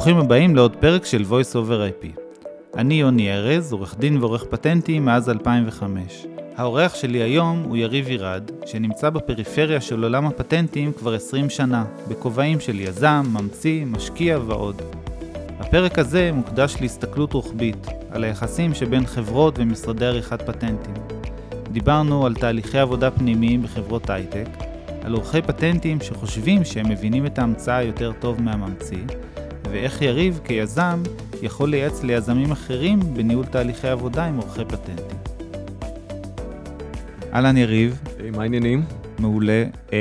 ברוכים הבאים לעוד פרק של voice over IP. אני יוני ארז, עורך דין ועורך פטנטים מאז 2005. האורח שלי היום הוא יריב ירד, שנמצא בפריפריה של עולם הפטנטים כבר 20 שנה, בכובעים של יזם, ממציא, משקיע ועוד. הפרק הזה מוקדש להסתכלות רוחבית, על היחסים שבין חברות ומשרדי עריכת פטנטים. דיברנו על תהליכי עבודה פנימיים בחברות הייטק, על עורכי פטנטים שחושבים שהם מבינים את ההמצאה יותר טוב מהממציא, ואיך יריב כיזם יכול לייעץ ליזמים אחרים בניהול תהליכי עבודה עם עורכי פטנטים. אהלן יריב. היי, מה העניינים? מעולה. Uh,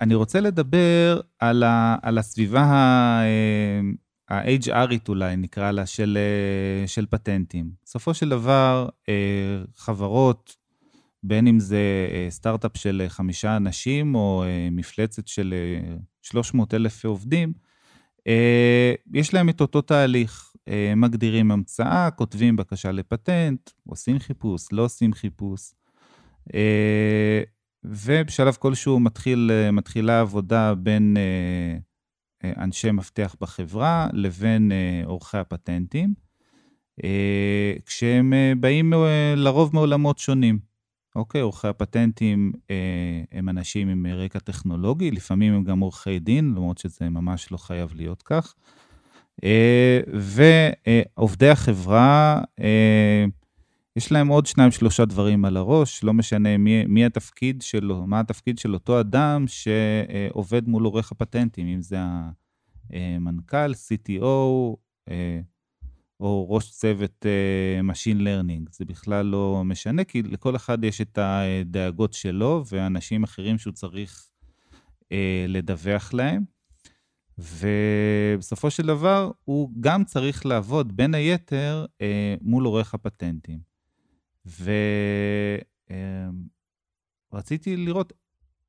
אני רוצה לדבר על, ה, על הסביבה ה-HRית אולי, נקרא לה, של, uh, של פטנטים. בסופו של דבר, uh, חברות, בין אם זה uh, סטארט-אפ של חמישה אנשים או uh, מפלצת של uh, 300 אלף עובדים, uh, יש להם את אותו תהליך. Uh, מגדירים המצאה, כותבים בקשה לפטנט, עושים חיפוש, לא עושים חיפוש. אה, ובשלב כלשהו מתחיל, אה, מתחילה עבודה בין אה, אנשי מפתח בחברה לבין עורכי הפטנטים, כשהם באים לרוב מעולמות שונים. אוקיי, עורכי הפטנטים הם אנשים עם רקע טכנולוגי, לפעמים הם גם עורכי דין, למרות שזה ממש לא חייב להיות כך. ועובדי החברה, יש להם עוד שניים, שלושה דברים על הראש, לא משנה מי, מי התפקיד שלו, מה התפקיד של אותו אדם שעובד מול עורך הפטנטים, אם זה המנכ"ל, CTO, או ראש צוות Machine Learning. זה בכלל לא משנה, כי לכל אחד יש את הדאגות שלו ואנשים אחרים שהוא צריך לדווח להם. ובסופו של דבר, הוא גם צריך לעבוד, בין היתר, מול עורך הפטנטים. ורציתי לראות,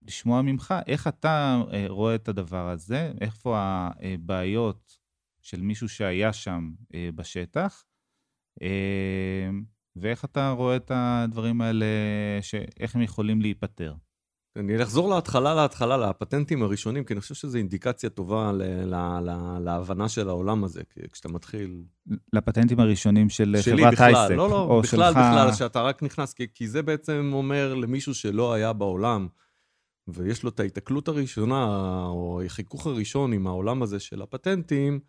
לשמוע ממך, איך אתה אה, רואה את הדבר הזה, איפה הבעיות של מישהו שהיה שם אה, בשטח, ואיך אתה רואה את הדברים האלה, איך הם יכולים להיפתר. אני אחזור להתחלה, להתחלה, לפטנטים הראשונים, כי אני חושב שזו אינדיקציה טובה ל- ל- ל- להבנה של העולם הזה, כשאתה מתחיל... לפטנטים הראשונים של חברת הייסק, לא, לא, או בכלל, שלך... בכלל, שאתה רק נכנס, כי, כי זה בעצם אומר למישהו שלא היה בעולם, ויש לו את ההיתקלות הראשונה, או החיכוך הראשון עם העולם הזה של הפטנטים,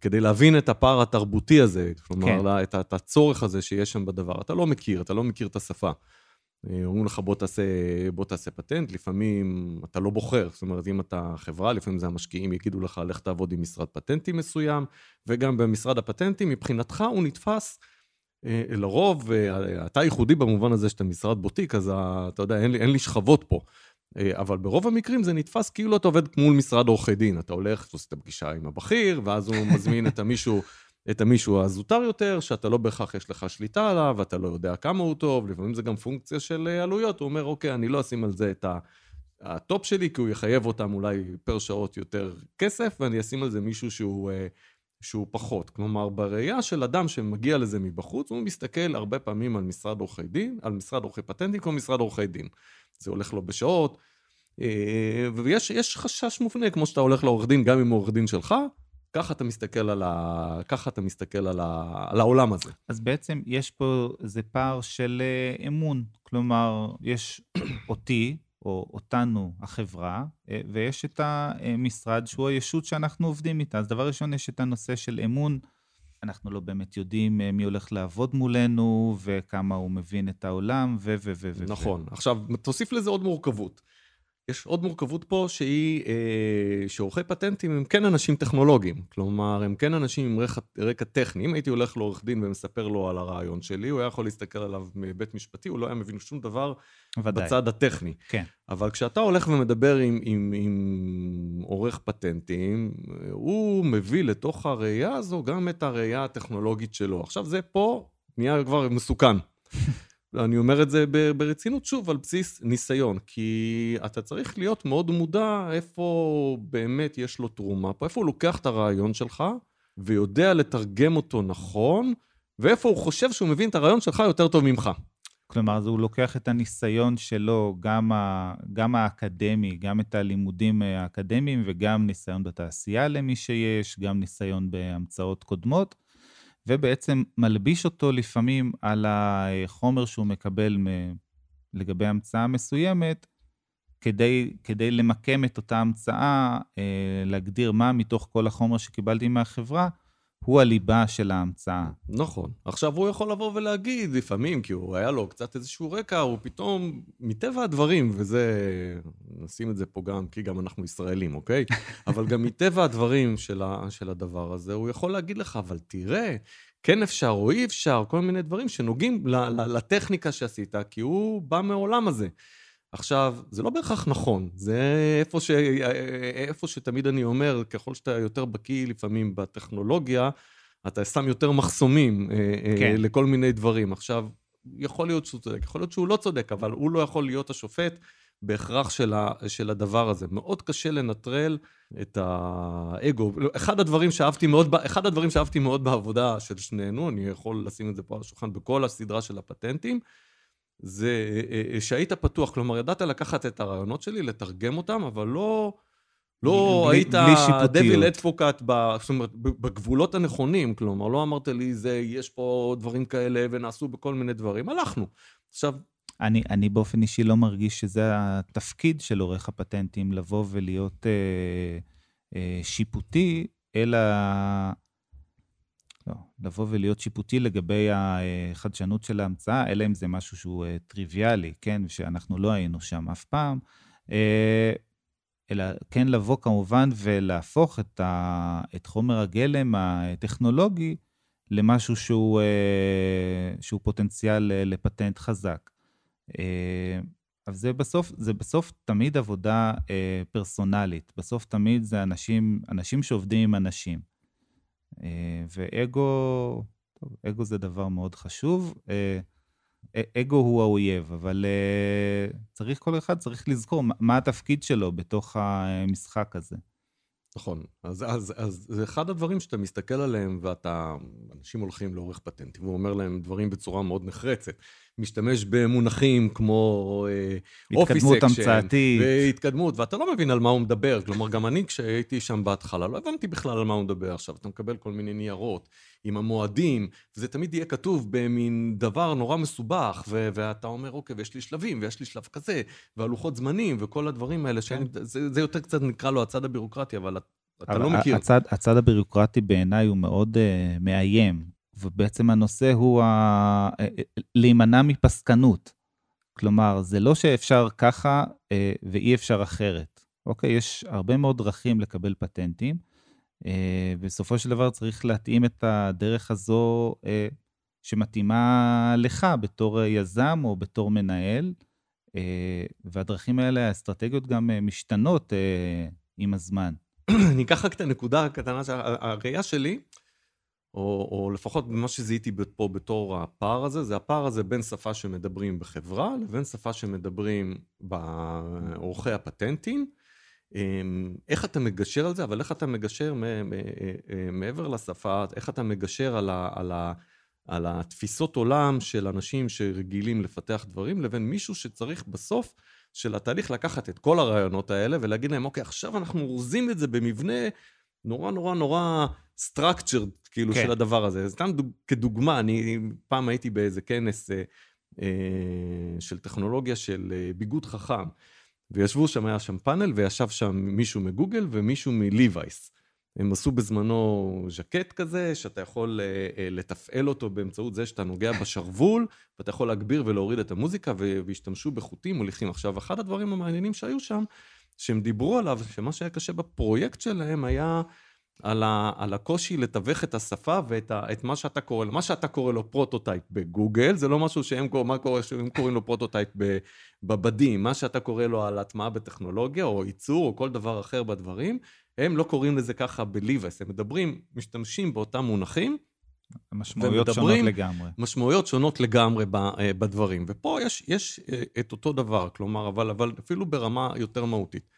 כדי להבין את הפער התרבותי הזה, כלומר, כן. את, את הצורך הזה שיש שם בדבר. אתה לא מכיר, אתה לא מכיר את השפה. אה, אומרים לך בוא תעשה, בוא תעשה פטנט, לפעמים אתה לא בוחר, זאת אומרת אם אתה חברה, לפעמים זה המשקיעים יגידו לך לך תעבוד עם משרד פטנטים מסוים, וגם במשרד הפטנטים מבחינתך הוא נתפס אה, לרוב, אה, אתה ייחודי במובן הזה שאתה משרד בוטיק, אז אתה יודע, אין לי, אין לי שכבות פה. אבל ברוב המקרים זה נתפס כאילו אתה עובד מול משרד עורכי דין. אתה הולך, אתה עושה את הפגישה עם הבכיר, ואז הוא מזמין את המישהו את המישהו הזוטר יותר, שאתה לא בהכרח יש לך שליטה עליו, ואתה לא יודע כמה הוא טוב, לפעמים זה גם פונקציה של אה, עלויות, הוא אומר, אוקיי, אני לא אשים על זה את ה top שלי, כי הוא יחייב אותם אולי per שעות יותר כסף, ואני אשים על זה מישהו שהוא, אה, שהוא פחות. כלומר, בראייה של אדם שמגיע לזה מבחוץ, הוא מסתכל הרבה פעמים על משרד עורכי דין, על משרד עורכי פטנטים כמו משרד עורכי דין. זה הולך לו בשעות, אה, ויש חשש מופנה, כמו שאתה הולך לעורך דין, גם אם הוא עורך דין שלך, ככה אתה מסתכל על, ה... ככה אתה מסתכל על, ה... על העולם הזה. אז בעצם יש פה איזה פער של אה, אמון. כלומר, יש אותי, או אותנו, החברה, אה, ויש את המשרד שהוא הישות שאנחנו עובדים איתה. אז דבר ראשון, יש את הנושא של אמון. אנחנו לא באמת יודעים אה, מי הולך לעבוד מולנו, וכמה הוא מבין את העולם, ו... ו... ו... נכון. ו... עכשיו, תוסיף לזה עוד מורכבות. יש עוד מורכבות פה שהיא אה, שעורכי פטנטים הם כן אנשים טכנולוגיים. כלומר, הם כן אנשים עם רקע, רקע טכני. אם הייתי הולך לעורך דין ומספר לו על הרעיון שלי, הוא היה יכול להסתכל עליו מבית משפטי, הוא לא היה מבין שום דבר ודאי. בצד הטכני. כן. אבל כשאתה הולך ומדבר עם, עם, עם עורך פטנטים, הוא מביא לתוך הראייה הזו גם את הראייה הטכנולוגית שלו. עכשיו, זה פה נהיה כבר מסוכן. אני אומר את זה ברצינות, שוב, על בסיס ניסיון, כי אתה צריך להיות מאוד מודע איפה באמת יש לו תרומה פה, איפה הוא לוקח את הרעיון שלך ויודע לתרגם אותו נכון, ואיפה הוא חושב שהוא מבין את הרעיון שלך יותר טוב ממך. כלומר, הוא לוקח את הניסיון שלו, גם, ה, גם האקדמי, גם את הלימודים האקדמיים וגם ניסיון בתעשייה למי שיש, גם ניסיון בהמצאות קודמות, ובעצם מלביש אותו לפעמים על החומר שהוא מקבל לגבי המצאה מסוימת, כדי, כדי למקם את אותה המצאה, אה, להגדיר מה מתוך כל החומר שקיבלתי מהחברה, הוא הליבה של ההמצאה. נכון. עכשיו הוא יכול לבוא ולהגיד לפעמים, כי הוא היה לו קצת איזשהו רקע, הוא פתאום, מטבע הדברים, וזה, נשים את זה פה גם, כי גם אנחנו ישראלים, אוקיי? אבל גם מטבע הדברים של, ה, של הדבר הזה, הוא יכול להגיד לך, אבל תראה, כן אפשר או אי אפשר, כל מיני דברים שנוגעים לטכניקה שעשית, כי הוא בא מעולם הזה. עכשיו, זה לא בהכרח נכון, זה איפה, ש... איפה שתמיד אני אומר, ככל שאתה יותר בקיא לפעמים בטכנולוגיה, אתה שם יותר מחסומים אה, אה, כן. לכל מיני דברים. עכשיו, יכול להיות שהוא צודק, יכול להיות שהוא לא צודק, אבל הוא לא יכול להיות השופט בהכרח של, ה... של הדבר הזה. מאוד קשה לנטרל את האגו. אחד הדברים שאהבתי מאוד, אחד הדברים שאהבתי מאוד בעבודה של שנינו, אני יכול לשים את זה פה על השולחן בכל הסדרה של הפטנטים, זה אה, אה, שהיית פתוח, כלומר, ידעת לקחת את הרעיונות שלי, לתרגם אותם, אבל לא... לא בלי, היית דביל אדפוקט, זאת אומרת, בגבולות הנכונים, כלומר, לא אמרת לי, זה, יש פה דברים כאלה ונעשו בכל מיני דברים, הלכנו. עכשיו... אני, אני באופן אישי לא מרגיש שזה התפקיד של עורך הפטנטים, לבוא ולהיות אה, אה, שיפוטי, אלא לא, לבוא ולהיות שיפוטי לגבי החדשנות של ההמצאה, אלא אם זה משהו שהוא אה, טריוויאלי, כן? שאנחנו לא היינו שם אף פעם. אה, אלא כן לבוא כמובן ולהפוך את, ה, את חומר הגלם הטכנולוגי למשהו שהוא, אה, שהוא פוטנציאל לפטנט חזק. אבל זה בסוף, זה בסוף תמיד עבודה פרסונלית. בסוף תמיד זה אנשים, אנשים שעובדים עם אנשים. אה, ואגו, טוב, אגו זה דבר מאוד חשוב. אה, אגו הוא האויב, אבל אה, צריך, כל אחד צריך לזכור מה התפקיד שלו בתוך המשחק הזה. נכון. אז, אז, אז זה אחד הדברים שאתה מסתכל עליהם, ואתה, אנשים הולכים לעורך פטנטים, והוא אומר להם דברים בצורה מאוד נחרצת. משתמש במונחים כמו אופי אה, התקדמות המצאתית. והתקדמות, ואתה לא מבין על מה הוא מדבר. כלומר, גם אני, כשהייתי שם בהתחלה, לא הבנתי בכלל על מה הוא מדבר. עכשיו, אתה מקבל כל מיני ניירות עם המועדים, וזה תמיד יהיה כתוב במין דבר נורא מסובך, ו- ואתה אומר, אוקיי, ויש לי שלבים, ויש לי שלב כזה, והלוחות זמנים, וכל הדברים האלה, כן. זה, זה יותר קצת נקרא לו הצד הבירוקרטי, אבל אתה לא מכיר. הצד, הצד הבירוקרטי בעיניי הוא מאוד uh, מאיים. ובעצם הנושא הוא ה... אה, אה, להימנע מפסקנות. כלומר, זה לא שאפשר ככה אה, ואי אפשר אחרת. אוקיי? יש הרבה מאוד דרכים לקבל פטנטים. בסופו של דבר צריך להתאים את הדרך הזו שמתאימה לך בתור יזם או בתור מנהל, והדרכים האלה, האסטרטגיות גם משתנות עם הזמן. אני אקח רק את הנקודה הקטנה, הראייה שלי, או, או לפחות מה שזיהיתי פה בתור הפער הזה, זה הפער הזה בין שפה שמדברים בחברה לבין שפה שמדברים בעורכי הפטנטים. אמ, איך אתה מגשר על זה, אבל איך אתה מגשר אה, מעבר לשפה, איך אתה מגשר על, ה, על, ה, על התפיסות עולם של אנשים שרגילים לפתח דברים, לבין מישהו שצריך בסוף של התהליך לקחת את כל הרעיונות האלה ולהגיד להם, אוקיי, עכשיו אנחנו אורזים את זה במבנה נורא נורא נורא structured, כאילו, כן. של הדבר הזה. סתם דוג, כדוגמה, אני פעם הייתי באיזה כנס אה, אה, של טכנולוגיה של אה, ביגוד חכם, וישבו שם, היה שם פאנל, וישב שם מישהו מגוגל ומישהו מליווייס. הם עשו בזמנו ז'קט כזה, שאתה יכול אה, אה, לתפעל אותו באמצעות זה שאתה נוגע בשרוול, ואתה יכול להגביר ולהוריד את המוזיקה, והשתמשו בחוטים מוליכים. עכשיו, אחד הדברים המעניינים שהיו שם, שהם דיברו עליו, שמה שהיה קשה בפרויקט שלהם היה על, ה, על הקושי לתווך את השפה ואת ה, את מה שאתה קורא לו. מה שאתה קורא לו prototype בגוגל, זה לא משהו שהם, מה קורה, שהם קוראים לו prototype בבדים. מה שאתה קורא לו על הטמעה בטכנולוגיה, או ייצור, או כל דבר אחר בדברים, הם לא קוראים לזה ככה ב Levi's. הם מדברים, משתמשים באותם מונחים. משמעויות שונות לגמרי. משמעויות שונות לגמרי אה, בדברים. ופה יש, יש אה, את אותו דבר, כלומר, אבל, אבל אפילו ברמה יותר מהותית.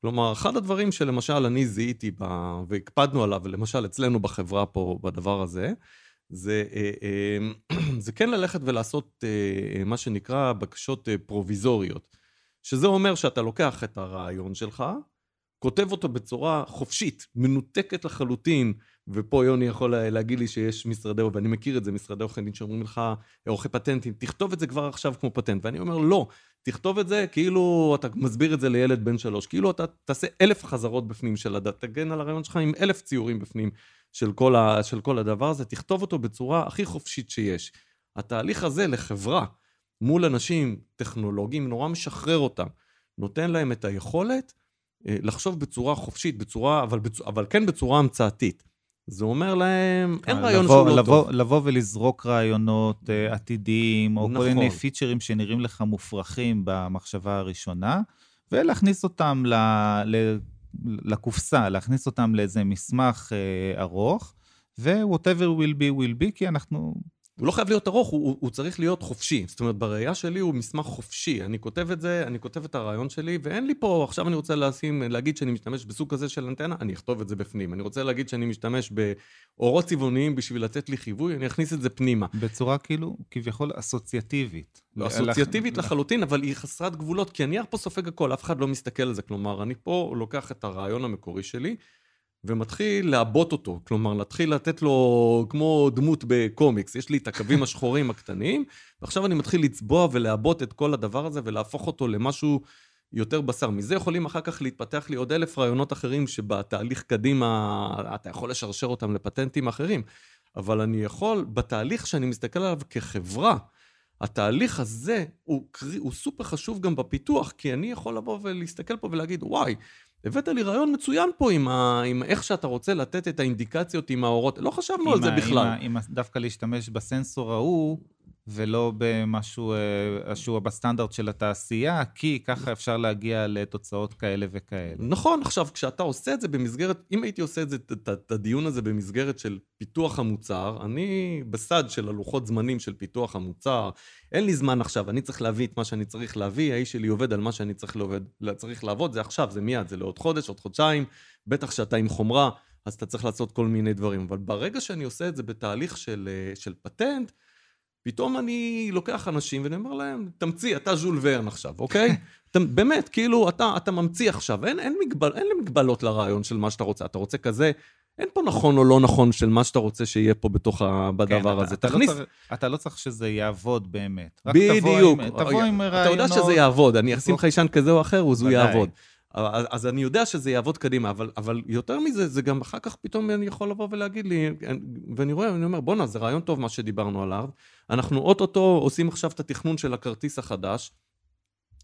כלומר, אחד הדברים שלמשל אני זיהיתי ב... והקפדנו עליו, למשל אצלנו בחברה פה בדבר הזה, זה, אה, זה כן ללכת ולעשות מה שנקרא בקשות פרוביזוריות. שזה אומר שאתה לוקח את הרעיון שלך, כותב אותו בצורה חופשית, מנותקת לחלוטין, ופה יוני יכול להגיד לי שיש משרדי, ואני מכיר את זה, משרדי עורכי דין שאומרים לך, עורכי פטנטים, תכתוב את זה כבר עכשיו כמו פטנט. ואני אומר, לא, תכתוב את זה כאילו אתה מסביר את זה לילד בן שלוש, כאילו אתה תעשה אלף חזרות בפנים של הדת, תגן על הרעיון שלך עם אלף ציורים בפנים של כל, ה, של כל הדבר הזה, תכתוב אותו בצורה הכי חופשית שיש. התהליך הזה לחברה מול אנשים טכנולוגיים נורא משחרר אותם, נותן להם את היכולת לחשוב בצורה חופשית, בצורה, אבל, בצ... אבל כן בצורה המצאתית. זה אומר להם, אין רעיון לבוא, שהוא לא לבוא, טוב. לבוא ולזרוק רעיונות uh, עתידיים, או נכון. כל מיני פיצ'רים שנראים לך מופרכים במחשבה הראשונה, ולהכניס אותם ל, ל, לקופסה, להכניס אותם לאיזה מסמך uh, ארוך, ו-whatever will be will be, כי אנחנו הוא לא חייב להיות ארוך, הוא, הוא צריך להיות חופשי. זאת אומרת, בראייה שלי הוא מסמך חופשי. אני כותב את זה, אני כותב את הרעיון שלי, ואין לי פה, עכשיו אני רוצה לשים, להגיד שאני משתמש בסוג כזה של אנטנה, אני אכתוב את זה בפנים. אני רוצה להגיד שאני משתמש באורות צבעוניים בשביל לתת לי חיווי, אני אכניס את זה פנימה. בצורה כאילו, כביכול אסוציאטיבית. לא, אסוציאטיבית לחלוטין, אבל היא חסרת גבולות, כי הנייר פה סופג הכל, אף אחד לא מסתכל על זה. כלומר, אני פה לוקח את הרעיון המקורי שלי, ומתחיל לעבות אותו, כלומר, להתחיל לתת לו כמו דמות בקומיקס, יש לי את הקווים השחורים הקטנים, ועכשיו אני מתחיל לצבוע ולעבות את כל הדבר הזה ולהפוך אותו למשהו יותר בשר. מזה יכולים אחר כך להתפתח לי עוד אלף רעיונות אחרים שבתהליך קדימה אתה יכול לשרשר אותם לפטנטים אחרים, אבל אני יכול, בתהליך שאני מסתכל עליו כחברה, התהליך הזה הוא, הוא סופר חשוב גם בפיתוח, כי אני יכול לבוא ולהסתכל פה ולהגיד, וואי, הבאת לי רעיון מצוין פה עם, ה... עם איך שאתה רוצה לתת את האינדיקציות עם האורות, לא חשבנו על זה בכלל. עם, עם דווקא להשתמש בסנסור ההוא, ולא במשהו אה, שהוא בסטנדרט של התעשייה, כי ככה אפשר להגיע לתוצאות כאלה וכאלה. נכון, עכשיו, כשאתה עושה את זה במסגרת, אם הייתי עושה את זה, את הדיון הזה במסגרת של פיתוח המוצר, אני בסד של הלוחות זמנים של פיתוח המוצר, אין לי זמן עכשיו, אני צריך להביא את מה שאני צריך להביא, האיש שלי עובד על מה שאני צריך, לעובד, צריך לעבוד, זה עכשיו, זה מיד, זה לעוד חודש, עוד חודשיים, בטח שאתה עם חומרה, אז אתה צריך לעשות כל מיני דברים. אבל ברגע שאני עושה את זה בתהליך של, אה, של פטנט, פתאום אני לוקח אנשים ואני אומר להם, תמציא, אתה ז'ול ורן עכשיו, אוקיי? אתה, באמת, כאילו, אתה, אתה ממציא עכשיו, אין, אין, מגבל, אין מגבלות לרעיון של מה שאתה רוצה. אתה רוצה כזה, אין פה נכון או לא נכון של מה שאתה רוצה שיהיה פה בתוך ה... בדבר כן, הזה. אתה, תכניס... לא צריך, אתה לא צריך שזה יעבוד באמת. בדיוק. תבוא עם, תבוא עם רעיונות... אתה יודע שזה יעבוד, אני אשים חיישן כזה או אחר, אז הוא יעבוד. אז, אז אני יודע שזה יעבוד קדימה, אבל, אבל יותר מזה, זה גם אחר כך פתאום אני יכול לבוא ולהגיד לי, ואני רואה, אני אומר, בואנה, זה רעיון טוב מה שדיברנו עליו. אנחנו אוטוטו עושים עכשיו את התכנון של הכרטיס החדש.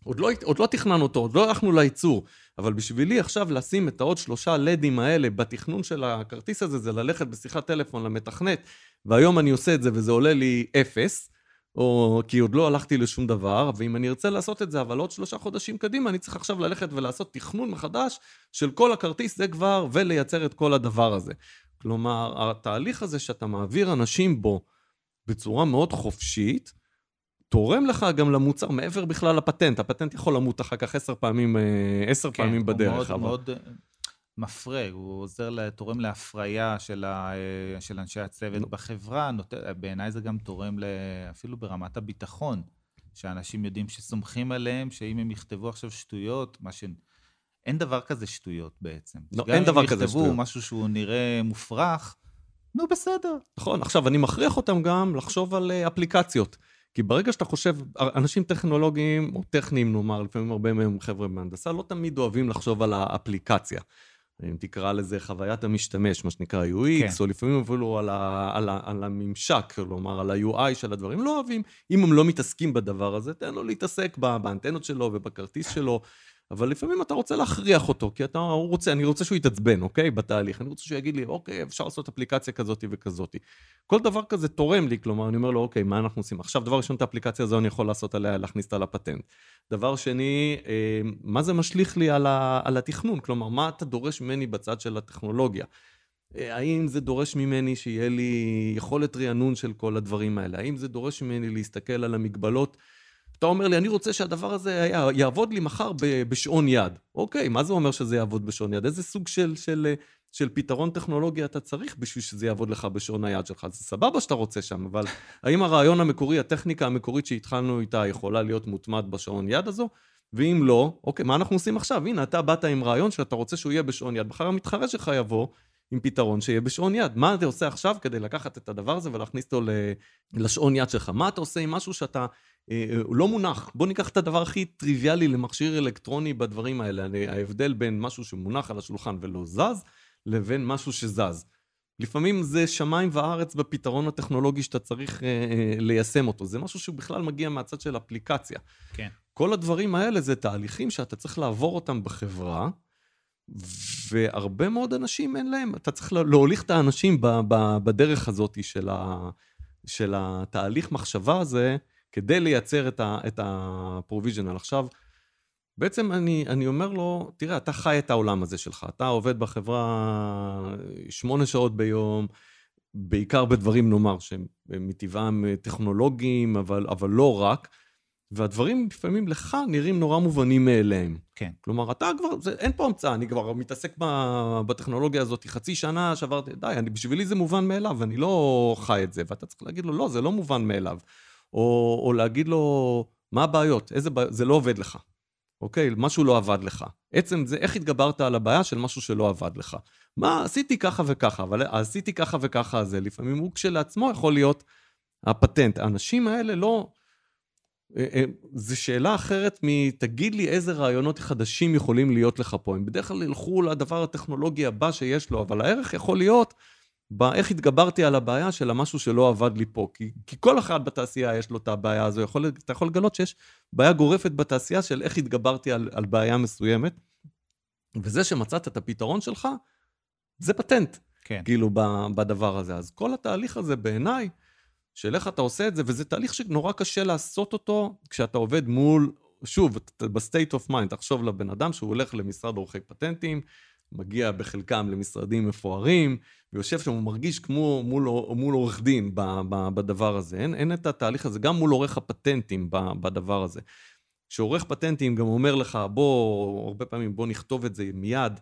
עוד לא, עוד לא תכננו אותו, עוד לא הלכנו לייצור, אבל בשבילי עכשיו לשים את העוד שלושה לדים האלה בתכנון של הכרטיס הזה, זה ללכת בשיחת טלפון למתכנת, והיום אני עושה את זה וזה עולה לי אפס, או כי עוד לא הלכתי לשום דבר, ואם אני ארצה לעשות את זה, אבל עוד שלושה חודשים קדימה, אני צריך עכשיו ללכת ולעשות תכנון מחדש של כל הכרטיס זה כבר, ולייצר את כל הדבר הזה. כלומר, התהליך הזה שאתה מעביר אנשים בו בצורה מאוד חופשית, תורם לך גם למוצר מעבר בכלל לפטנט. הפטנט יכול למות אחר כך עשר פעמים, אה, עשר כן, פעמים בדרך. כן, מאוד, אבל... מאוד מפרה, הוא עוזר, תורם להפריה של, ה, של אנשי הצוות בחברה, נות... בעיניי זה גם תורם אפילו ברמת הביטחון, שאנשים יודעים שסומכים עליהם, שאם הם יכתבו עכשיו שטויות, מה ש... אין דבר כזה שטויות בעצם. לא, אין דבר כזה שטויות. גם אם יכתבו משהו שהוא נראה מופרך, נו בסדר. נכון, עכשיו אני מכריח אותם גם לחשוב על אה, אפליקציות. כי ברגע שאתה חושב, אנשים טכנולוגיים, או טכניים נאמר, לפעמים הרבה מהם חבר'ה מהנדסה, לא תמיד אוהבים לחשוב על האפליקציה. אם תקרא לזה חוויית המשתמש, מה שנקרא UX, כן. או לפעמים אפילו על, ה, על, ה, על הממשק, כלומר על ה-UI של הדברים, לא אוהבים. אם הם לא מתעסקים בדבר הזה, תן לו להתעסק באנטנות שלו ובכרטיס שלו. אבל לפעמים אתה רוצה להכריח אותו, כי אתה, הוא רוצה, אני רוצה שהוא יתעצבן, אוקיי? בתהליך. אני רוצה שהוא יגיד לי, אוקיי, אפשר לעשות אפליקציה כזאת וכזאת. כל דבר כזה תורם לי, כלומר, אני אומר לו, אוקיי, מה אנחנו עושים? עכשיו, דבר ראשון, את האפליקציה הזו אני יכול לעשות עליה, להכניס אותה לפטנט. דבר שני, אה, מה זה משליך לי על, ה, על התכנון? כלומר, מה אתה דורש ממני בצד של הטכנולוגיה? אה, האם זה דורש ממני שיהיה לי יכולת רענון של כל הדברים האלה? האם זה דורש ממני להסתכל על המגבלות? אתה אומר לי, אני רוצה שהדבר הזה יעבוד לי מחר בשעון יד. אוקיי, מה זה אומר שזה יעבוד בשעון יד? איזה סוג של, של, של פתרון טכנולוגי אתה צריך בשביל שזה יעבוד לך בשעון היד שלך. זה סבבה שאתה רוצה שם, אבל האם הרעיון המקורי, הטכניקה המקורית שהתחלנו איתה, יכולה להיות מוטמעת בשעון יד הזו? ואם לא, אוקיי, מה אנחנו עושים עכשיו? הנה, אתה באת עם רעיון שאתה רוצה שהוא יהיה בשעון יד, מחר המתחרה שלך יבוא עם פתרון שיהיה בשעון יד. מה אתה עושה עכשיו כדי לקחת את הדבר הזה ולהכניס אותו לשעון יד שלך? מה אתה עושה עם משהו שאתה, אה, אה, לא מונח? בוא ניקח את הדבר הכי טריוויאלי למכשיר אלקטרוני בדברים האלה. ההבדל בין משהו שמונח על השולחן ולא זז, לבין משהו שזז. לפעמים זה שמיים וארץ בפתרון הטכנולוגי שאתה צריך אה, אה, ליישם אותו. זה משהו שהוא בכלל מגיע מהצד של אפליקציה. כן. כל הדברים האלה זה תהליכים שאתה צריך לעבור אותם בחברה, והרבה מאוד אנשים אין להם, אתה צריך להוליך את האנשים ב, ב, בדרך הזאת של, ה, של התהליך מחשבה הזה, כדי לייצר את ה-provisional. עכשיו, בעצם אני, אני אומר לו, תראה, אתה חי את העולם הזה שלך, אתה עובד בחברה שמונה שעות ביום, בעיקר בדברים, נאמר, שהם מטבעם טכנולוגיים, אבל, אבל לא רק, והדברים לפעמים לך נראים נורא מובנים מאליהם. כן. כלומר, אתה כבר, זה, אין פה המצאה, אני כבר מתעסק בטכנולוגיה הזאת חצי שנה, שעברתי, די, אני, בשבילי זה מובן מאליו, אני לא חי את זה, ואתה צריך להגיד לו, לא, זה לא מובן מאליו. או, או להגיד לו, מה הבעיות? איזה בעיות? זה לא עובד לך. אוקיי? משהו לא עבד לך. עצם זה, איך התגברת על הבעיה של משהו שלא עבד לך. מה, עשיתי ככה וככה, אבל עשיתי ככה וככה, זה לפעמים הוא כשלעצמו יכול להיות הפטנט. האנשים האלה לא... אה, אה, זו שאלה אחרת מתגיד לי איזה רעיונות חדשים יכולים להיות לך פה. הם בדרך כלל ילכו לדבר הטכנולוגי הבא שיש לו, אבל הערך יכול להיות באיך התגברתי על הבעיה של המשהו שלא עבד לי פה. כי, כי כל אחד בתעשייה יש לו את הבעיה הזו. יכול, אתה יכול לגלות שיש בעיה גורפת בתעשייה של איך התגברתי על, על בעיה מסוימת, וזה שמצאת את הפתרון שלך, זה פטנט. כן. כאילו, בדבר הזה. אז כל התהליך הזה בעיניי, של איך אתה עושה את זה, וזה תהליך שנורא קשה לעשות אותו כשאתה עובד מול, שוב, ב state of mind, תחשוב לבן אדם שהוא הולך למשרד עורכי פטנטים, מגיע בחלקם למשרדים מפוארים, ויושב שם, הוא מרגיש כמו מול, מול עורך דין בדבר הזה. אין, אין את התהליך הזה, גם מול עורך הפטנטים בדבר הזה. כשעורך פטנטים גם אומר לך, בוא, הרבה פעמים, בוא נכתוב את זה מיד,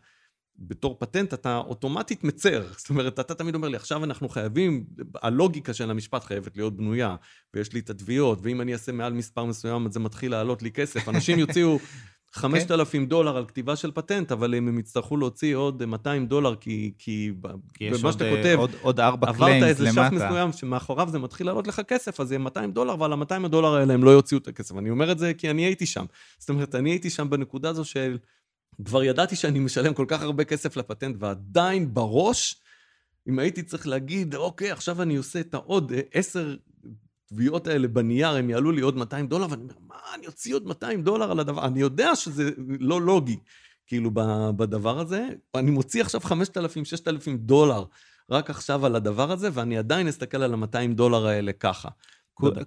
בתור פטנט אתה אוטומטית מצר. זאת אומרת, אתה תמיד אומר לי, עכשיו אנחנו חייבים, הלוגיקה של המשפט חייבת להיות בנויה, ויש לי את התביעות, ואם אני אעשה מעל מספר מסוים, אז זה מתחיל לעלות לי כסף. אנשים יוציאו 5,000 דולר על כתיבה של פטנט, אבל הם יצטרכו להוציא עוד 200 דולר, כי, כי, כי במה שאתה כותב, עוד, עוד ארבע claims למטה. עברת איזה סף מסוים שמאחוריו זה מתחיל לעלות לך כסף, אז זה יהיה 200 דולר, ועל ה-200 הדולר האלה הם לא יוציאו את הכסף. אני אומר את זה כי אני הייתי שם. זאת אומרת, אני הייתי שם בנקודה הזו של... כבר ידעתי שאני משלם כל כך הרבה כסף לפטנט, ועדיין בראש, אם הייתי צריך להגיד, אוקיי, עכשיו אני עושה את העוד עשר התביעות האלה בנייר, הם יעלו לי עוד 200 דולר, ואני אומר, מה, אני אוציא עוד 200 דולר על הדבר? אני יודע שזה לא לוגי, כאילו, בדבר הזה. אני מוציא עכשיו 5,000, 6,000 דולר רק עכשיו על הדבר הזה, ואני עדיין אסתכל על ה-200 דולר האלה ככה.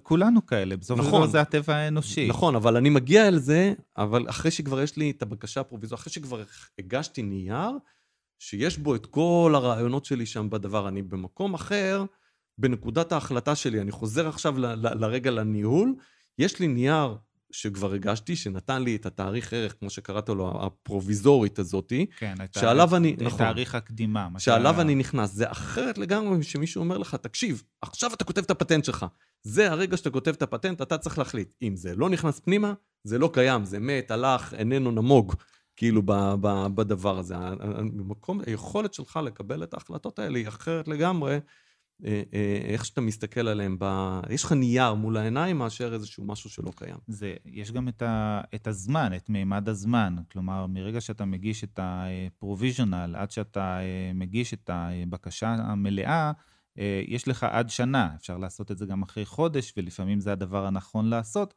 כולנו כאלה, בסופו של דבר נכון. זה הטבע האנושי. נכון, אבל אני מגיע אל זה, אבל אחרי שכבר יש לי את הבקשה הפרוביזורית, אחרי שכבר הגשתי נייר, שיש בו את כל הרעיונות שלי שם בדבר, אני במקום אחר, בנקודת ההחלטה שלי, אני חוזר עכשיו ל- ל- לרגע לניהול, יש לי נייר שכבר הגשתי, שנתן לי את התאריך ערך, כמו שקראת לו, הפרוביזורית הזאתי, כן, שעליו את, אני, את נכון, תאריך הקדימה. שעליו אני נכנס. זה אחרת לגמרי שמישהו אומר לך, תקשיב, עכשיו אתה כותב את הפטנט שלך. זה הרגע שאתה כותב את הפטנט, אתה צריך להחליט. אם זה לא נכנס פנימה, זה לא קיים, זה מת, הלך, איננו נמוג, כאילו ב, ב, בדבר הזה. המקום, היכולת שלך לקבל את ההחלטות האלה היא אחרת לגמרי. אה, אה, איך שאתה מסתכל עליהם, ב... יש לך נייר מול העיניים מאשר איזשהו משהו שלא קיים. זה, יש גם את, ה, את הזמן, את מימד הזמן. כלומר, מרגע שאתה מגיש את ה-provisional עד שאתה אה, מגיש את הבקשה המלאה, יש לך עד שנה. אפשר לעשות את זה גם אחרי חודש, ולפעמים זה הדבר הנכון לעשות,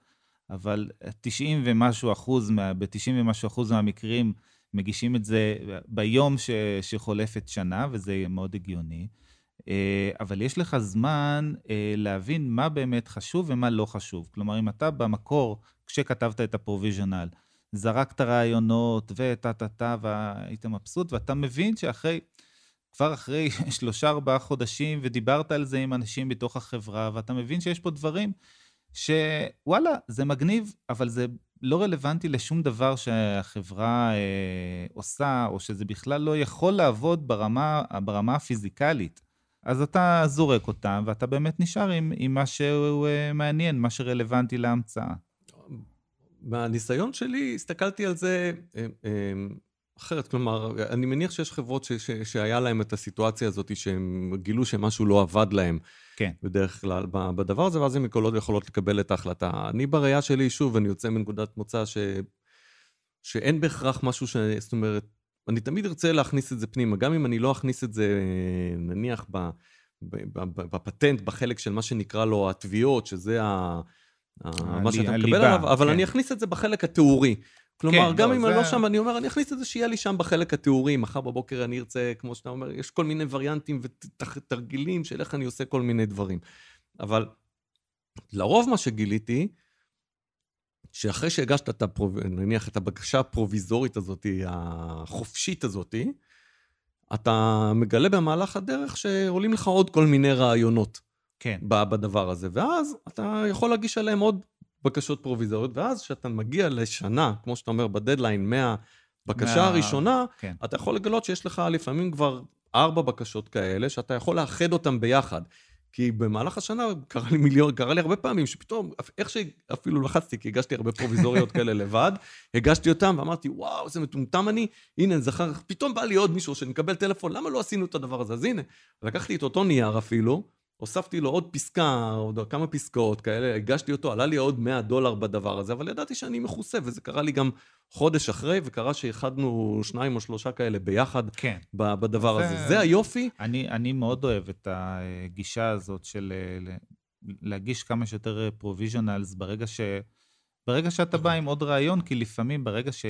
אבל 90 ומשהו אחוז, ב-90 ומשהו אחוז מהמקרים מגישים את זה ביום ש, שחולפת שנה, וזה מאוד הגיוני. אה, אבל יש לך זמן אה, להבין מה באמת חשוב ומה לא חשוב. כלומר, אם אתה במקור, כשכתבת את הפרוביז'ונל, זרקת רעיונות וטה-טה-טה והיית מבסוט, ואתה מבין שאחרי, כבר אחרי שלושה, ארבעה חודשים, ודיברת על זה עם אנשים בתוך החברה, ואתה מבין שיש פה דברים שוואלה, זה מגניב, אבל זה לא רלוונטי לשום דבר שהחברה אה, עושה, או שזה בכלל לא יכול לעבוד ברמה, ברמה הפיזיקלית. אז אתה זורק אותם, ואתה באמת נשאר עם, עם מה שהוא אה, מעניין, מה שרלוונטי להמצאה. מהניסיון שלי, הסתכלתי על זה אה, אה, אחרת. כלומר, אני מניח שיש חברות ש, ש, שהיה להם את הסיטואציה הזאת, שהם גילו שמשהו לא עבד להם. כן. בדרך כלל בדבר הזה, ואז הן יכולות, יכולות לקבל את ההחלטה. אני בראייה שלי, שוב, אני יוצא מנקודת מוצא ש... שאין בהכרח משהו ש... זאת אומרת, אני תמיד ארצה להכניס את זה פנימה, גם אם אני לא אכניס את זה, נניח, ב... בפטנט, בחלק של מה שנקרא לו התביעות, שזה ה... מה שאתה מקבל עליו, אבל כן. אני אכניס את זה בחלק התיאורי. כלומר, כן, גם לא, אם. אני לא שם, אני אומר, אני אכניס את זה שיהיה לי שם בחלק התיאורי, מחר בבוקר אני ארצה, כמו שאתה אומר, יש כל מיני וריאנטים ותרגילים של איך אני עושה כל מיני דברים. אבל לרוב מה שגיליתי, שאחרי שהגשת את הפרוב... נניח את הבקשה הפרוביזורית הזאת, החופשית הזאת, אתה מגלה במהלך הדרך שעולים לך עוד כל מיני רעיונות. כן. בדבר הזה, ואז אתה יכול להגיש עליהם עוד בקשות פרוביזוריות, ואז כשאתה מגיע לשנה, כמו שאתה אומר, בדדליין, מהבקשה מה... הראשונה, כן. אתה יכול לגלות שיש לך לפעמים כבר ארבע בקשות כאלה, שאתה יכול לאחד אותן ביחד. כי במהלך השנה קרה לי מיליון, קרה לי הרבה פעמים שפתאום, איך שאפילו לחצתי, כי הגשתי הרבה פרוביזוריות כאלה לבד, הגשתי אותם ואמרתי, וואו, איזה מטומטם אני, הנה, זכר, פתאום בא לי עוד מישהו שנקבל טלפון, למה לא עשינו את הדבר הזה? אז הנה, לקחתי את אותו נייר אפילו, הוספתי לו עוד פסקה, עוד כמה פסקאות כאלה, הגשתי אותו, עלה לי עוד 100 דולר בדבר הזה, אבל ידעתי שאני מכוסה, וזה קרה לי גם חודש אחרי, וקרה שאיחדנו שניים או שלושה כאלה ביחד כן. בדבר זה, הזה. זה היופי. אני, אני מאוד אוהב את הגישה הזאת של להגיש כמה שיותר provisionals ברגע ש... ברגע שאתה בא עם עוד רעיון, כי לפעמים ברגע ש...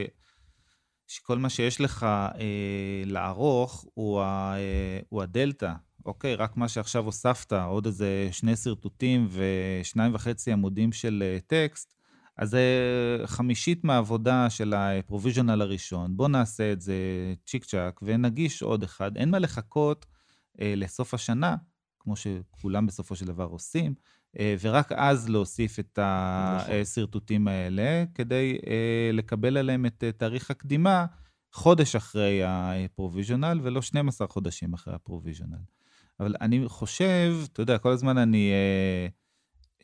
שכל מה שיש לך אה, לערוך הוא, ה, אה, הוא הדלתא, אוקיי, רק מה שעכשיו הוספת, עוד איזה שני שרטוטים ושניים וחצי עמודים של אה, טקסט, אז זה חמישית מהעבודה של הפרוביז'ונל הראשון. בוא נעשה את זה צ'יק צ'אק ונגיש עוד אחד. אין מה לחכות אה, לסוף השנה, כמו שכולם בסופו של דבר עושים, אה, ורק אז להוסיף את השרטוטים האלה, כדי אה, לקבל עליהם את אה, תאריך הקדימה חודש אחרי ה provisional, ולא 12 חודשים אחרי ה provisional. אבל אני חושב, אתה יודע, כל הזמן אני אה,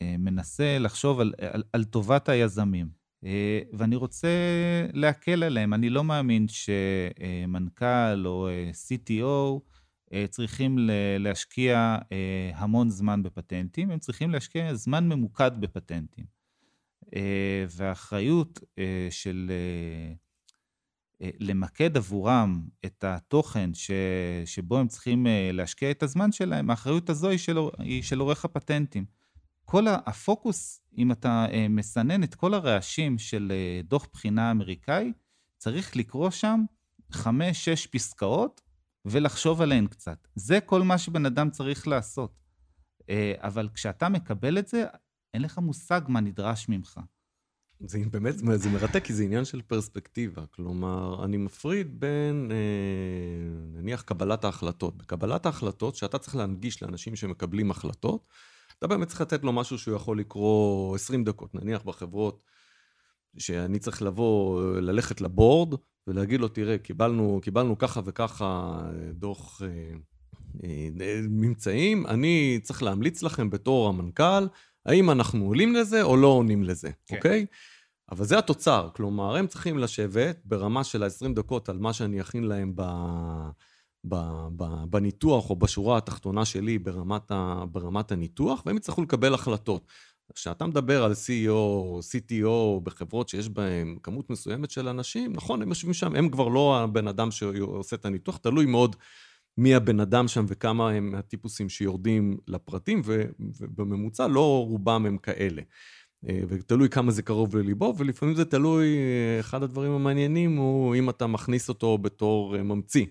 אה, מנסה לחשוב על, על, על טובת היזמים, אה, ואני רוצה להקל עליהם. אני לא מאמין שמנכ"ל או אה, CTO אה, צריכים ל, להשקיע אה, המון זמן בפטנטים, הם צריכים להשקיע זמן ממוקד בפטנטים. אה, והאחריות אה, של... אה, למקד עבורם את התוכן ש, שבו הם צריכים אה, להשקיע את הזמן שלהם, האחריות הזו היא של, היא של עורך הפטנטים. כל הפוקוס, אם אתה אה, מסנן את כל הרעשים של דוח בחינה אמריקאי, צריך לקרוא שם חמש-שש פסקאות ולחשוב עליהן קצת. זה כל מה שבן אדם צריך לעשות. אבל כשאתה מקבל את זה, אין לך מושג מה נדרש ממך. זה באמת, זה מרתק, כי זה עניין של פרספקטיבה. כלומר, אני מפריד בין, אה, נניח, קבלת ההחלטות. בקבלת ההחלטות, שאתה צריך להנגיש לאנשים שמקבלים החלטות, אתה באמת צריך לתת לו משהו שהוא יכול לקרוא 20 דקות. נניח בחברות, שאני צריך לבוא, ללכת לבורד, ולהגיד לו, תראה, קיבלנו, קיבלנו ככה וככה דוח אה, אה, ממצאים, אני צריך להמליץ לכם בתור המנכ"ל, האם אנחנו עולים לזה או לא עונים לזה, כן. אוקיי? אבל זה התוצר, כלומר, הם צריכים לשבת ברמה של ה-20 דקות על מה שאני אכין להם ב... ב, ב, בניתוח או בשורה התחתונה שלי ברמת, ה, ברמת הניתוח, והם יצטרכו לקבל החלטות. כשאתה מדבר על CEO או CTO בחברות שיש בהן כמות מסוימת של אנשים, נכון, הם יושבים שם, הם כבר לא הבן אדם שעושה את הניתוח, תלוי מאוד מי הבן אדם שם וכמה הם הטיפוסים שיורדים לפרטים, ובממוצע לא רובם הם כאלה. אה, ותלוי כמה זה קרוב לליבו, ולפעמים זה תלוי, אה, אחד הדברים המעניינים הוא אם אתה מכניס אותו בתור אה, ממציא.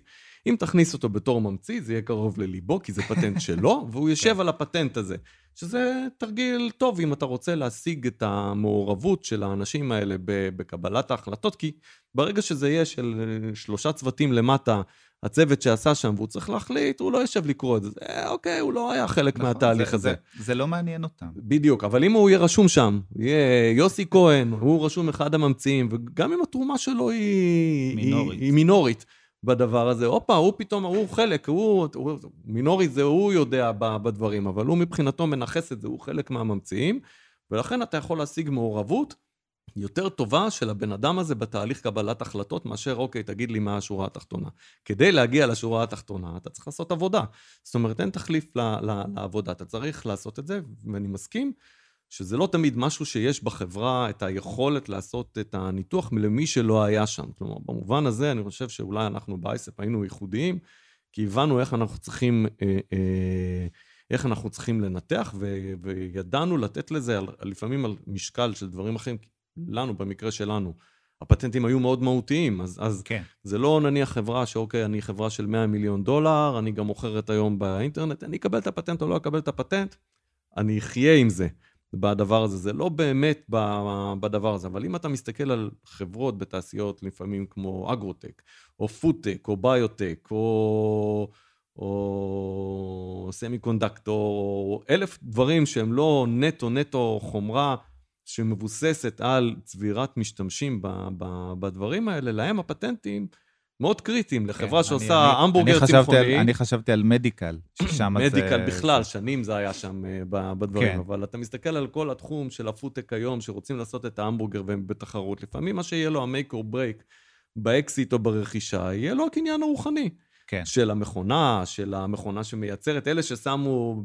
אם תכניס אותו בתור ממציא, זה יהיה קרוב לליבו, כי זה פטנט שלו, והוא יושב על הפטנט הזה. שזה תרגיל טוב אם אתה רוצה להשיג את המעורבות של האנשים האלה בקבלת ההחלטות, כי ברגע שזה יהיה של שלושה צוותים למטה, הצוות שעשה שם והוא צריך להחליט, הוא לא יושב לקרוא את זה. אה, אוקיי, הוא לא היה חלק נכון, מהתהליך זה, הזה. זה, זה לא מעניין אותם. בדיוק, אבל אם הוא יהיה רשום שם, יהיה יוסי כהן, הוא רשום אחד הממציאים, וגם אם התרומה שלו היא מינורית, היא, היא מינורית בדבר הזה, הופה, הוא פתאום, הוא חלק, הוא, הוא מינורי זה הוא יודע בדברים, אבל הוא מבחינתו מנכס את זה, הוא חלק מהממציאים, ולכן אתה יכול להשיג מעורבות. יותר טובה של הבן אדם הזה בתהליך קבלת החלטות, מאשר, אוקיי, תגיד לי מה השורה התחתונה. כדי להגיע לשורה התחתונה, אתה צריך לעשות עבודה. זאת אומרת, אין תחליף לעבודה, אתה צריך לעשות את זה, ואני מסכים שזה לא תמיד משהו שיש בחברה את היכולת לעשות את הניתוח למי שלא היה שם. כלומר, במובן הזה, אני חושב שאולי אנחנו באייספ היינו ייחודיים, כי הבנו איך אנחנו צריכים... אה, אה, איך אנחנו צריכים לנתח, ו- וידענו לתת לזה על, לפעמים על משקל של דברים אחרים, לנו, במקרה שלנו, הפטנטים היו מאוד מהותיים, אז, אז כן. זה לא נניח חברה שאוקיי, אני חברה של 100 מיליון דולר, אני גם מוכרת היום באינטרנט, אני אקבל את הפטנט או לא אקבל את הפטנט, אני אחיה עם זה בדבר הזה. זה לא באמת בדבר הזה, אבל אם אתה מסתכל על חברות בתעשיות לפעמים כמו אגרוטק, או פודטק, או ביוטק, או... או semiconductor, או אלף דברים שהם לא נטו נטו חומרה שמבוססת על צבירת משתמשים ב, ב, בדברים האלה, להם הפטנטים מאוד קריטיים. לחברה כן, שעושה אני, המבורגר אני צמחוני. על, אני חשבתי על medical, ששם זה... medical בכלל, שנים זה היה שם אה, בדברים, כן. אבל אתה מסתכל על כל התחום של הפודטק היום, שרוצים לעשות את ההמבורגר והם בתחרות. לפעמים מה שיהיה לו ה make or break באקזיט או ברכישה, יהיה לו הקניין הרוחני. כן. של המכונה, של המכונה שמייצרת, אלה ששמו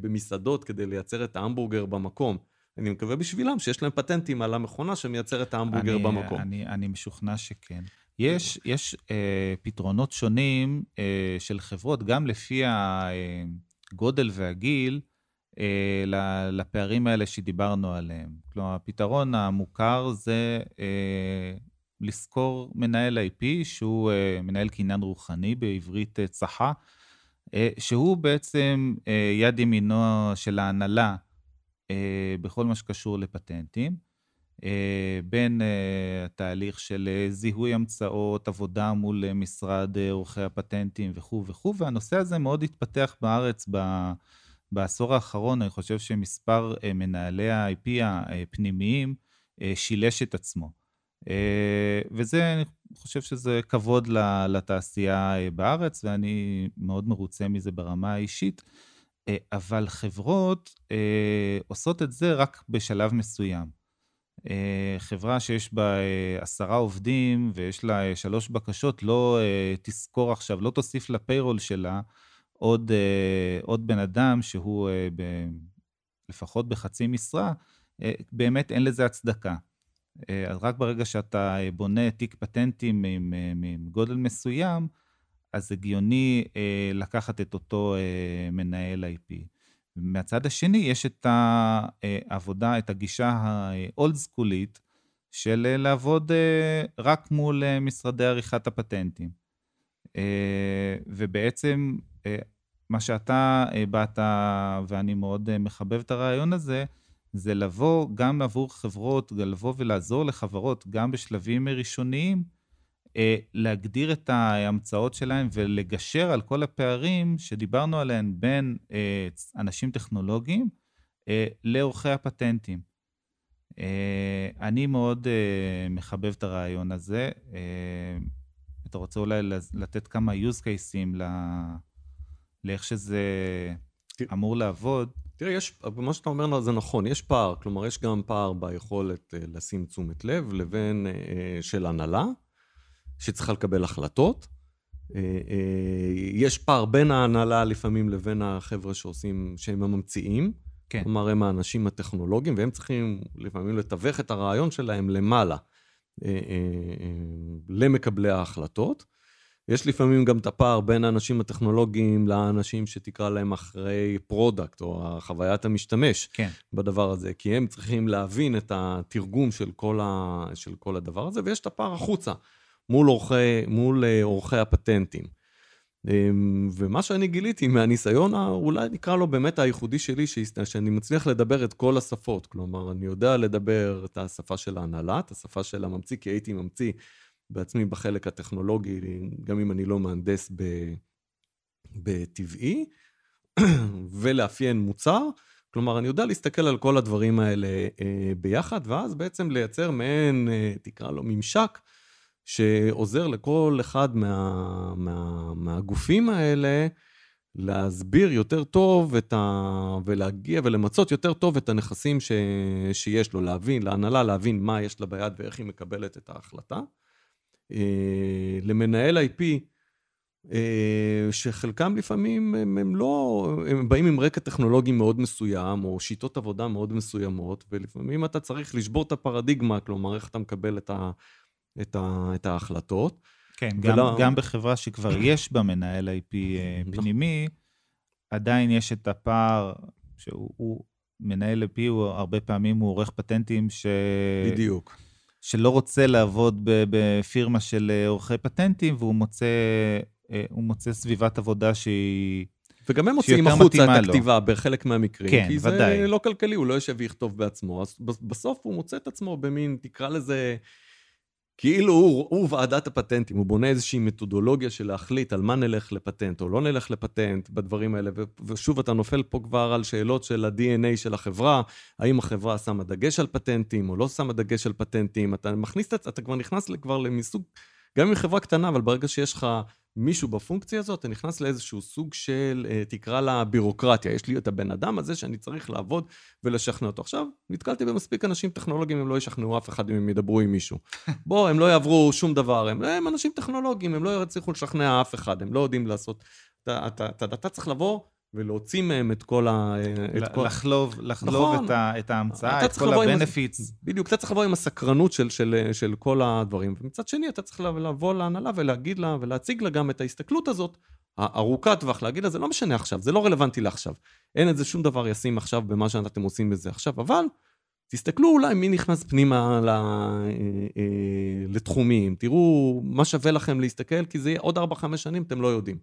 במסעדות כדי לייצר את ההמבורגר במקום. אני מקווה בשבילם שיש להם פטנטים על המכונה שמייצרת את ההמבורגר אני, במקום. אני, אני משוכנע שכן. יש, יש אה, פתרונות שונים אה, של חברות, גם לפי הגודל והגיל, אה, לפערים האלה שדיברנו עליהם. כלומר, הפתרון המוכר זה אה, לשכור מנהל IP, שהוא אה, מנהל קניין רוחני, בעברית אה, צחה, אה, שהוא בעצם אה, יד ימינו של ההנהלה. אה, בכל מה שקשור לפטנטים, אה, בין אה, התהליך של זיהוי המצאות, עבודה מול משרד עורכי הפטנטים וכו' וכו', והנושא הזה מאוד התפתח בארץ ב... בעשור האחרון, אני חושב שמספר מנהלי ה-IP הפנימיים שילש את עצמו. וזה, אני חושב שזה כבוד לתעשייה בארץ, ואני מאוד מרוצה מזה ברמה האישית. אה, אבל חברות אה, עושות את זה רק בשלב מסוים. אה, חברה שיש בה עשרה עובדים ויש לה שלוש בקשות, לא תזכור עכשיו, לא תוסיף לפיירול שלה עוד, עוד בן אדם שהוא ב, לפחות בחצי משרה, באמת אין לזה הצדקה. אז רק ברגע שאתה בונה תיק פטנטים עם, עם גודל מסוים, אז הגיוני אה, לקחת את אותו אה, מנהל IP. מהצד השני, יש את העבודה, את הגישה האולד סקולית של אה, לעבוד אה, רק מול אה, משרדי עריכת הפטנטים. אה, ובעצם, אה, מה שאתה אה, באת, ואני מאוד אה, מחבב את הרעיון הזה, זה לבוא גם עבור חברות, לבוא ולעזור לחברות, גם בשלבים ראשוניים, להגדיר את ההמצאות שלהם ולגשר על כל הפערים שדיברנו עליהם בין אה, אנשים טכנולוגיים אה, לעורכי הפטנטים. אני מאוד מחבב את הרעיון הזה. אתה רוצה אולי לתת כמה use cases לאיך שזה אמור לעבוד? תראה, יש, מה שאתה אומר זה נכון, יש פער, כלומר, יש גם פער ביכולת לשים תשומת לב לבין, של הנהלה, שצריכה לקבל החלטות. אה, אה, יש פער בין ההנהלה לפעמים לבין החבר'ה שעושים, שהם הממציאים. כן. כלומר, הם האנשים הטכנולוגיים, והם צריכים לפעמים לתווך את הרעיון שלהם למעלה, אה, למקבלי ההחלטות. יש לפעמים גם את הפער בין האנשים הטכנולוגיים לאנשים שתקרא להם אחראי product, או חוויית המשתמש כן. בדבר הזה, כי הם צריכים להבין את התרגום של כל, ה, של כל הדבר הזה, ויש את הפער החוצה. מול עורכי, מול אה, עורכי הפטנטים. אמ, ומה שאני גיליתי מהניסיון, אולי נקרא לו באמת הייחודי שלי, שאני מצליח לדבר את כל השפות. כלומר, אני יודע לדבר את השפה של ההנהלה, את השפה של הממציא, כי הייתי ממציא בעצמי בחלק הטכנולוגי, גם אם אני לא מהנדס בטבעי, ולאפיין מוצר. כלומר, אני יודע להסתכל על כל הדברים האלה אה, ביחד, ואז בעצם לייצר מעין, אה, תקרא לו ממשק, שעוזר לכל אחד מה, מה, מהגופים האלה להסביר יותר טוב את ה... ולהגיע ולמצות יותר טוב את הנכסים ש... שיש לו, להבין, להנהלה, להבין מה יש לה ביד ואיך היא מקבלת את ההחלטה. אה, למנהל IP, אה, שחלקם לפעמים הם, הם לא, הם באים עם רקע טכנולוגי מאוד מסוים, או שיטות עבודה מאוד מסוימות, ולפעמים אתה צריך לשבור את הפרדיגמה, כלומר, איך אתה מקבל את, ה, את, ה, את ההחלטות. כן, גם, ולא... גם בחברה שכבר יש בה מנהל IP אה. פנימי, עדיין יש את הפער שהוא הוא, מנהל IP, הוא הרבה פעמים הוא עורך פטנטים ש... בדיוק. שלא רוצה לעבוד בפירמה של אה, עורכי פטנטים, והוא מוצא, אה, מוצא סביבת עבודה שהיא... וגם הם מוציאים החוצה את הכתיבה בחלק מהמקרים. כן, כי ודאי. זה לא כלכלי, הוא לא יושב ויכתוב בעצמו. אז בסוף הוא מוצא את עצמו במין, תקרא לזה, כאילו הוא, הוא ועדת הפטנטים, הוא בונה איזושהי מתודולוגיה של להחליט על מה נלך לפטנט או לא נלך לפטנט בדברים האלה, ושוב, אתה נופל פה כבר על שאלות של ה-DNA של החברה, האם החברה שמה דגש על פטנטים או לא שמה דגש על פטנטים, אתה מכניס, אתה כבר נכנס כבר למסוג, גם אם חברה קטנה, אבל ברגע שיש לך מישהו בפונקציה הזאת, אתה נכנס לאיזשהו סוג של, אה, תקרא לה בירוקרטיה. יש לי את הבן אדם הזה שאני צריך לעבוד ולשכנע אותו. עכשיו, נתקלתי במספיק אנשים טכנולוגיים, הם לא ישכנעו אף אחד אם הם ידברו עם מישהו. בוא, הם לא יעברו שום דבר, הם, הם אנשים טכנולוגיים, הם לא יצליחו לשכנע אף אחד, הם לא יודעים לעשות... אתה, אתה, אתה, אתה צריך לבוא ולהוציא מהם את כל ה... את כל... לחלוב, לחלוב נכון. את, ה, את ההמצאה, את כל ה-benefits. בדיוק, אתה צריך לבוא עם הסקרנות של, של, של כל הדברים. ומצד שני, אתה צריך לבוא להנהלה ולהגיד לה, ולהציג לה גם את ההסתכלות הזאת, הארוכת טווח, להגיד לה, זה לא משנה עכשיו, זה לא רלוונטי לעכשיו. אין איזה שום דבר ישים עכשיו במה שאתם עושים בזה עכשיו, אבל תסתכלו אולי מי נכנס פנימה ל, אה, אה, לתחומים, תראו מה שווה לכם להסתכל, כי זה יהיה עוד 4-5 שנים, אתם לא יודעים.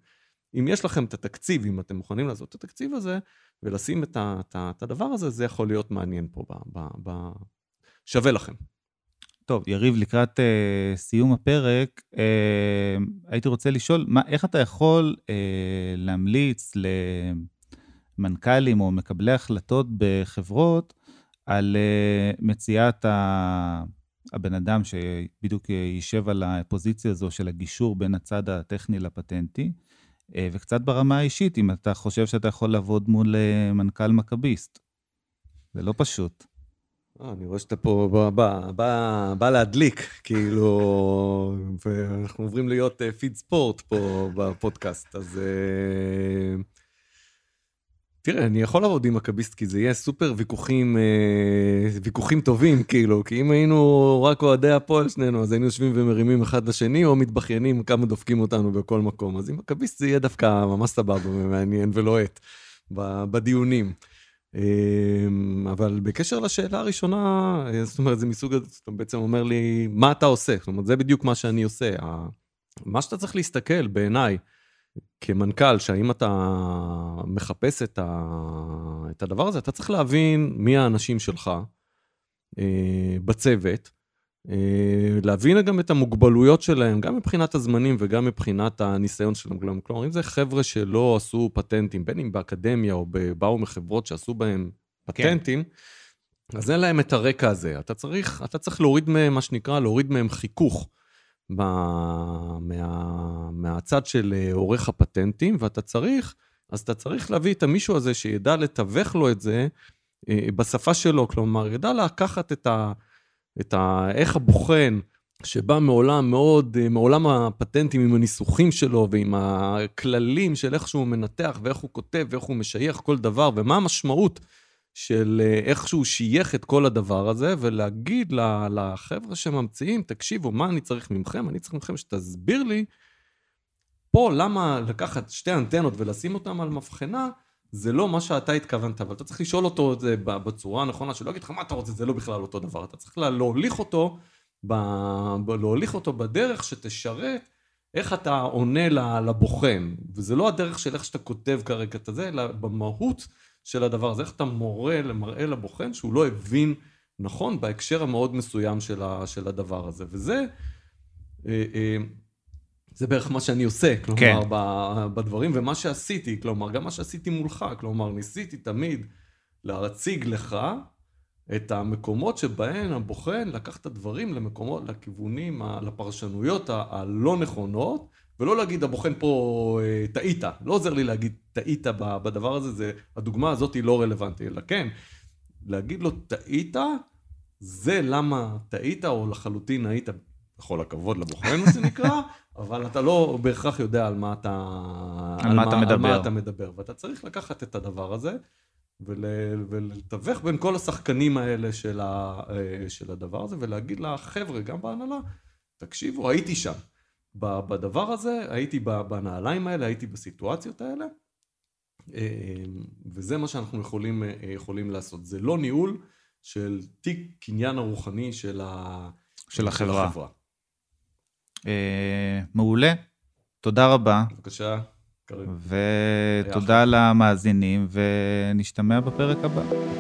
אם יש לכם את התקציב, אם אתם מוכנים לעשות את התקציב הזה, ולשים את, ה, את, ה, את הדבר הזה, זה יכול להיות מעניין פה, ב, ב, ב... שווה לכם. טוב, יריב, לקראת uh, סיום הפרק, uh, הייתי רוצה לשאול, מה, איך אתה יכול uh, להמליץ למנכ"לים או מקבלי החלטות בחברות על uh, מציאת ה... הבן אדם שבדיוק יישב על הפוזיציה הזו של הגישור בין הצד הטכני לפטנטי, אה, וקצת ברמה האישית, אם אתה חושב שאתה יכול לעבוד מול אה, מנכ"ל מכביסט. זה לא פשוט. אה, אני רואה שאתה פה בא, בא, בא, בא להדליק, כאילו, ואנחנו עוברים להיות פיד ספורט פה בפודקאסט, אז תראה, אני יכול לעבוד עם מכביסט כי זה יהיה סופר ויכוחים, אה, ויכוחים טובים, כאילו, כי אם היינו רק אוהדי הפועל שנינו, אז היינו יושבים ומרימים אחד לשני, או מתבכיינים כמה דופקים אותנו בכל מקום. אז עם מכביסט זה יהיה דווקא ממש סבבה ומעניין ולוהט בדיונים. אה, אבל בקשר לשאלה הראשונה, אה, זאת אומרת, זה מסוג, אתה בעצם אומר לי, מה אתה עושה? זאת אומרת, זה בדיוק מה שאני עושה. מה שאתה צריך להסתכל, בעיניי, כמנכ"ל, שהאם אתה מחפש את, ה... את הדבר הזה, אתה צריך להבין מי האנשים שלך אה, בצוות, אה, להבין גם את המוגבלויות שלהם, גם מבחינת הזמנים וגם מבחינת הניסיון שלהם. כלומר, אם זה חבר'ה שלא עשו פטנטים, בין אם באקדמיה או באו מחברות שעשו בהם פטנטים, כן. אז אין להם את הרקע הזה. אתה צריך, אתה צריך להוריד מהם, מה שנקרא, להוריד מהם חיכוך. מה, מה, מהצד של אה, עורך הפטנטים, ואתה צריך, אז אתה צריך להביא את המישהו הזה שידע לתווך לו את זה אה, בשפה שלו, כלומר, ידע לקחת את ה... את ה איך הבוחן, שבא מעולם מאוד, אה, מעולם הפטנטים עם הניסוחים שלו ועם הכללים של איך שהוא מנתח ואיך הוא כותב ואיך הוא משייך כל דבר ומה המשמעות של אה, איך שהוא שייך את כל הדבר הזה, ולהגיד לחבר'ה שממציאים, תקשיבו, מה אני צריך ממכם? אני צריך ממכם שתסביר לי פה למה לקחת שתי אנטנות ולשים אותן על מבחנה, זה לא מה שאתה התכוונת, אבל אתה צריך לשאול אותו את זה בצורה הנכונה, שלא יגיד לך מה אתה רוצה, זה לא בכלל אותו דבר. אתה צריך להוליך אותו, ב... להוליך אותו בדרך שתשרת איך אתה עונה לבוחן, וזה לא הדרך של איך שאתה כותב כרגע את זה, אלא במהות של הדבר הזה, איך אתה מורה, מראה לבוחן שהוא לא הבין נכון בהקשר המאוד מסוים של, ה, של הדבר הזה. וזה, אה, אה, זה בערך מה שאני עושה, כלומר, כן. בדברים, ומה שעשיתי, כלומר, גם מה שעשיתי מולך, כלומר, ניסיתי תמיד להציג לך את המקומות שבהן הבוחן לקח את הדברים למקומות, לכיוונים, לפרשנויות הלא נכונות, ולא להגיד, הבוחן פה, אה, טעית. לא עוזר לי להגיד, טעית בדבר הזה, זה, הדוגמה הזאת היא לא רלוונטית, אלא כן, להגיד לו, טעית, זה למה טעית, או לחלוטין היית, בכל הכבוד לבוחן, מה שנקרא, אבל אתה לא בהכרח יודע על מה אתה, על, על מה, מה אתה מדבר. על מה אתה מדבר, ואתה צריך לקחת את הדבר הזה. ול, ולתווך בין כל השחקנים האלה של, ה, אה, של הדבר הזה, ולהגיד לחבר'ה, גם בהנהלה, תקשיבו, הייתי שם. בדבר הזה, הייתי בנעליים האלה, הייתי בסיטואציות האלה, אה, וזה מה שאנחנו יכולים, אה, יכולים לעשות. זה לא ניהול של תיק קניין הרוחני של, ה, של החברה. של החברה. מעולה, תודה רבה. בבקשה. ותודה למאזינים, ונשתמע בפרק הבא.